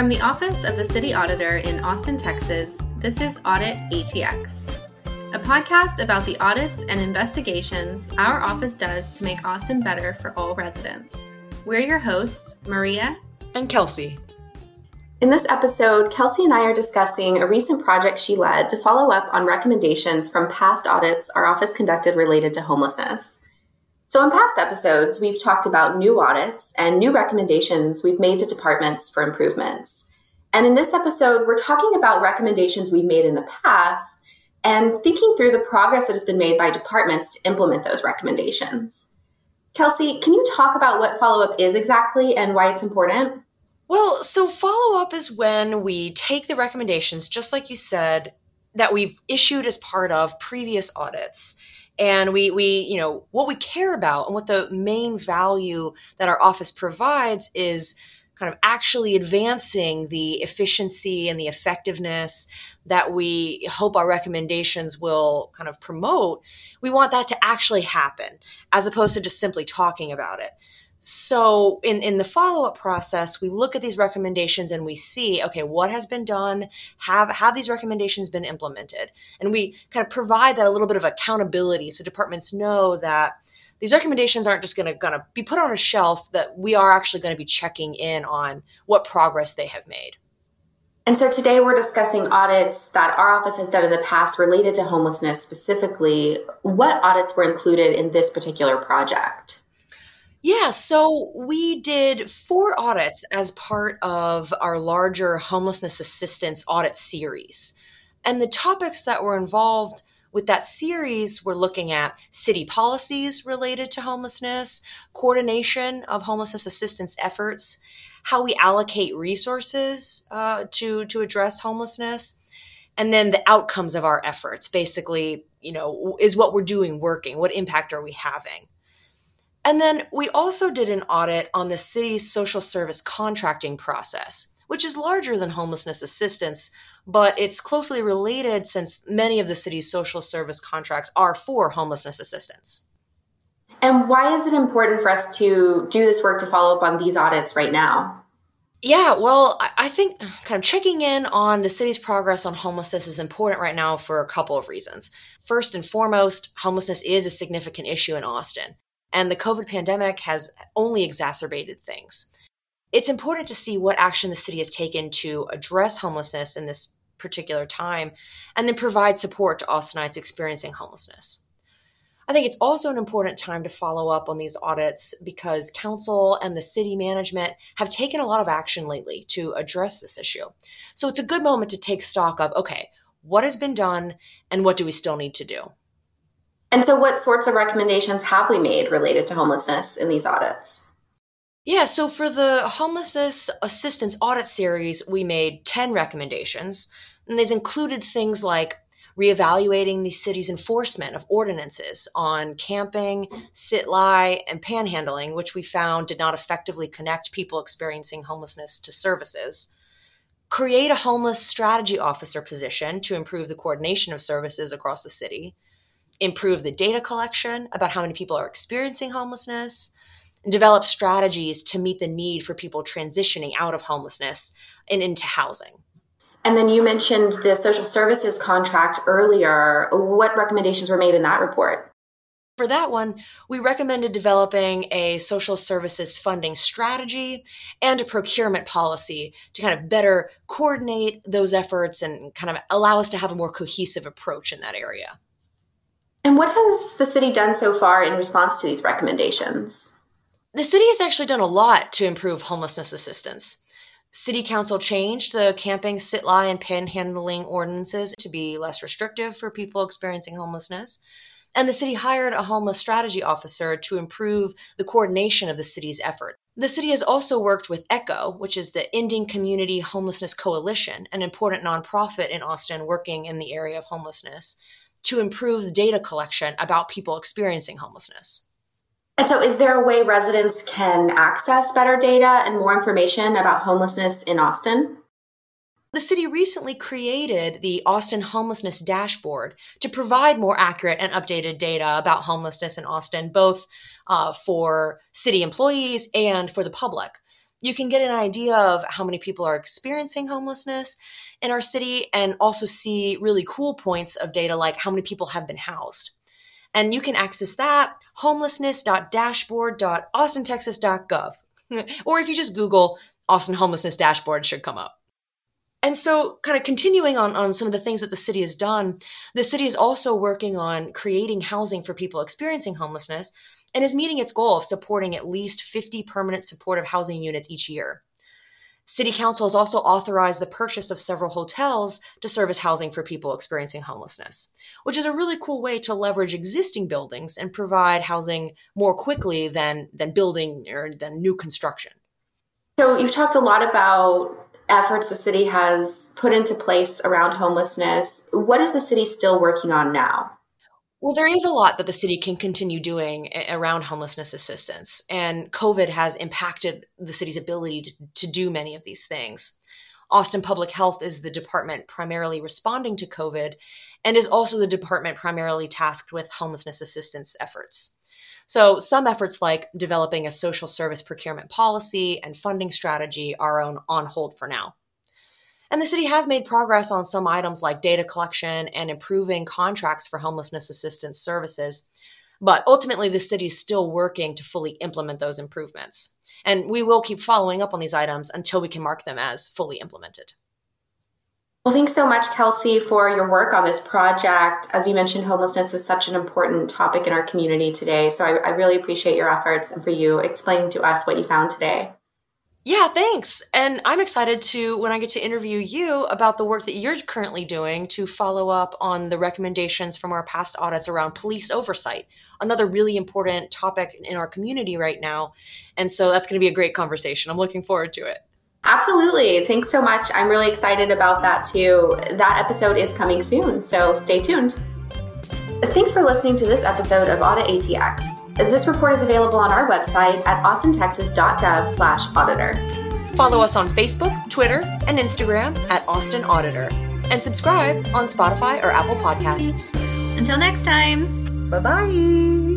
From the Office of the City Auditor in Austin, Texas, this is Audit ATX, a podcast about the audits and investigations our office does to make Austin better for all residents. We're your hosts, Maria and Kelsey. In this episode, Kelsey and I are discussing a recent project she led to follow up on recommendations from past audits our office conducted related to homelessness. So, in past episodes, we've talked about new audits and new recommendations we've made to departments for improvements. And in this episode, we're talking about recommendations we've made in the past and thinking through the progress that has been made by departments to implement those recommendations. Kelsey, can you talk about what follow up is exactly and why it's important? Well, so follow up is when we take the recommendations, just like you said, that we've issued as part of previous audits and we we you know what we care about and what the main value that our office provides is kind of actually advancing the efficiency and the effectiveness that we hope our recommendations will kind of promote. We want that to actually happen as opposed to just simply talking about it so in, in the follow-up process we look at these recommendations and we see okay what has been done? Have have these recommendations been implemented? And we kind of provide that a little bit of accountability so departments know that these recommendations aren't just going to be put on a shelf that we are actually going to be checking in on what progress they have made. And so today we're discussing audits that our office has done in the past related to homelessness specifically. What audits were included in this particular project yeah, so we did four audits as part of our larger homelessness assistance audit series. And the topics that were involved with that series were looking at city policies related to homelessness, coordination of homelessness assistance efforts, how we allocate resources uh, to to address homelessness, and then the outcomes of our efforts. Basically, you know, is what we're doing working? What impact are we having? And then we also did an audit on the city's social service contracting process, which is larger than homelessness assistance, but it's closely related since many of the city's social service contracts are for homelessness assistance. And why is it important for us to do this work to follow up on these audits right now? Yeah, well, I think kind of checking in on the city's progress on homelessness is important right now for a couple of reasons. First and foremost, homelessness is a significant issue in Austin and the COVID pandemic has only exacerbated things. It's important to see what action the city has taken to address homelessness in this particular time and then provide support to Austinites experiencing homelessness. I think it's also an important time to follow up on these audits because council and the city management have taken a lot of action lately to address this issue. So it's a good moment to take stock of okay, what has been done and what do we still need to do? And so, what sorts of recommendations have we made related to homelessness in these audits? Yeah, so for the homelessness assistance audit series, we made 10 recommendations. And these included things like reevaluating the city's enforcement of ordinances on camping, sit lie, and panhandling, which we found did not effectively connect people experiencing homelessness to services. Create a homeless strategy officer position to improve the coordination of services across the city improve the data collection about how many people are experiencing homelessness, and develop strategies to meet the need for people transitioning out of homelessness and into housing. And then you mentioned the social services contract earlier. What recommendations were made in that report? For that one, we recommended developing a social services funding strategy and a procurement policy to kind of better coordinate those efforts and kind of allow us to have a more cohesive approach in that area. And what has the city done so far in response to these recommendations? The city has actually done a lot to improve homelessness assistance. City Council changed the camping, sit lie, and panhandling ordinances to be less restrictive for people experiencing homelessness. And the city hired a homeless strategy officer to improve the coordination of the city's effort. The city has also worked with ECHO, which is the Ending Community Homelessness Coalition, an important nonprofit in Austin working in the area of homelessness, to improve the data collection about people experiencing homelessness. And so, is there a way residents can access better data and more information about homelessness in Austin? The city recently created the Austin Homelessness Dashboard to provide more accurate and updated data about homelessness in Austin, both uh, for city employees and for the public. You can get an idea of how many people are experiencing homelessness in our city and also see really cool points of data like how many people have been housed. And you can access that homelessness.dashboard.austintexas.gov. or if you just Google Austin Homelessness Dashboard, should come up. And so, kind of continuing on, on some of the things that the city has done, the city is also working on creating housing for people experiencing homelessness and is meeting its goal of supporting at least 50 permanent supportive housing units each year. City Council has also authorized the purchase of several hotels to serve as housing for people experiencing homelessness, which is a really cool way to leverage existing buildings and provide housing more quickly than, than building or than new construction. So, you've talked a lot about efforts the city has put into place around homelessness. What is the city still working on now? Well, there is a lot that the city can continue doing around homelessness assistance, and COVID has impacted the city's ability to, to, do many of these things. Austin Public Health is the department primarily responding to COVID and is also the department primarily tasked with homelessness assistance efforts. So, some efforts like developing a social service procurement policy and funding strategy are on, on hold for now. And the city has made progress on some items like data collection and improving contracts for homelessness assistance services. But ultimately, the city is still working to fully implement those improvements. And we will keep following up on these items until we can mark them as fully implemented. Well, thanks so much, Kelsey, for your work on this project. As you mentioned, homelessness is such an important topic in our community today. So I, I really appreciate your efforts and for you explaining to us what you found today. Yeah, thanks. And I'm excited to when I get to interview you about the work that you're currently doing to follow up on the recommendations from our past audits around police oversight, another really important topic in our community right now. And so that's going to be a great conversation. I'm looking forward to it. Absolutely. Thanks so much. I'm really excited about that too. That episode is coming soon, so stay tuned. Thanks for listening to this episode of Audit ATX. This report is available on our website at austintexas.gov slash auditor. Follow us on Facebook, Twitter, and Instagram at Austin Auditor. And subscribe on Spotify or Apple Podcasts. Until next time. Bye-bye.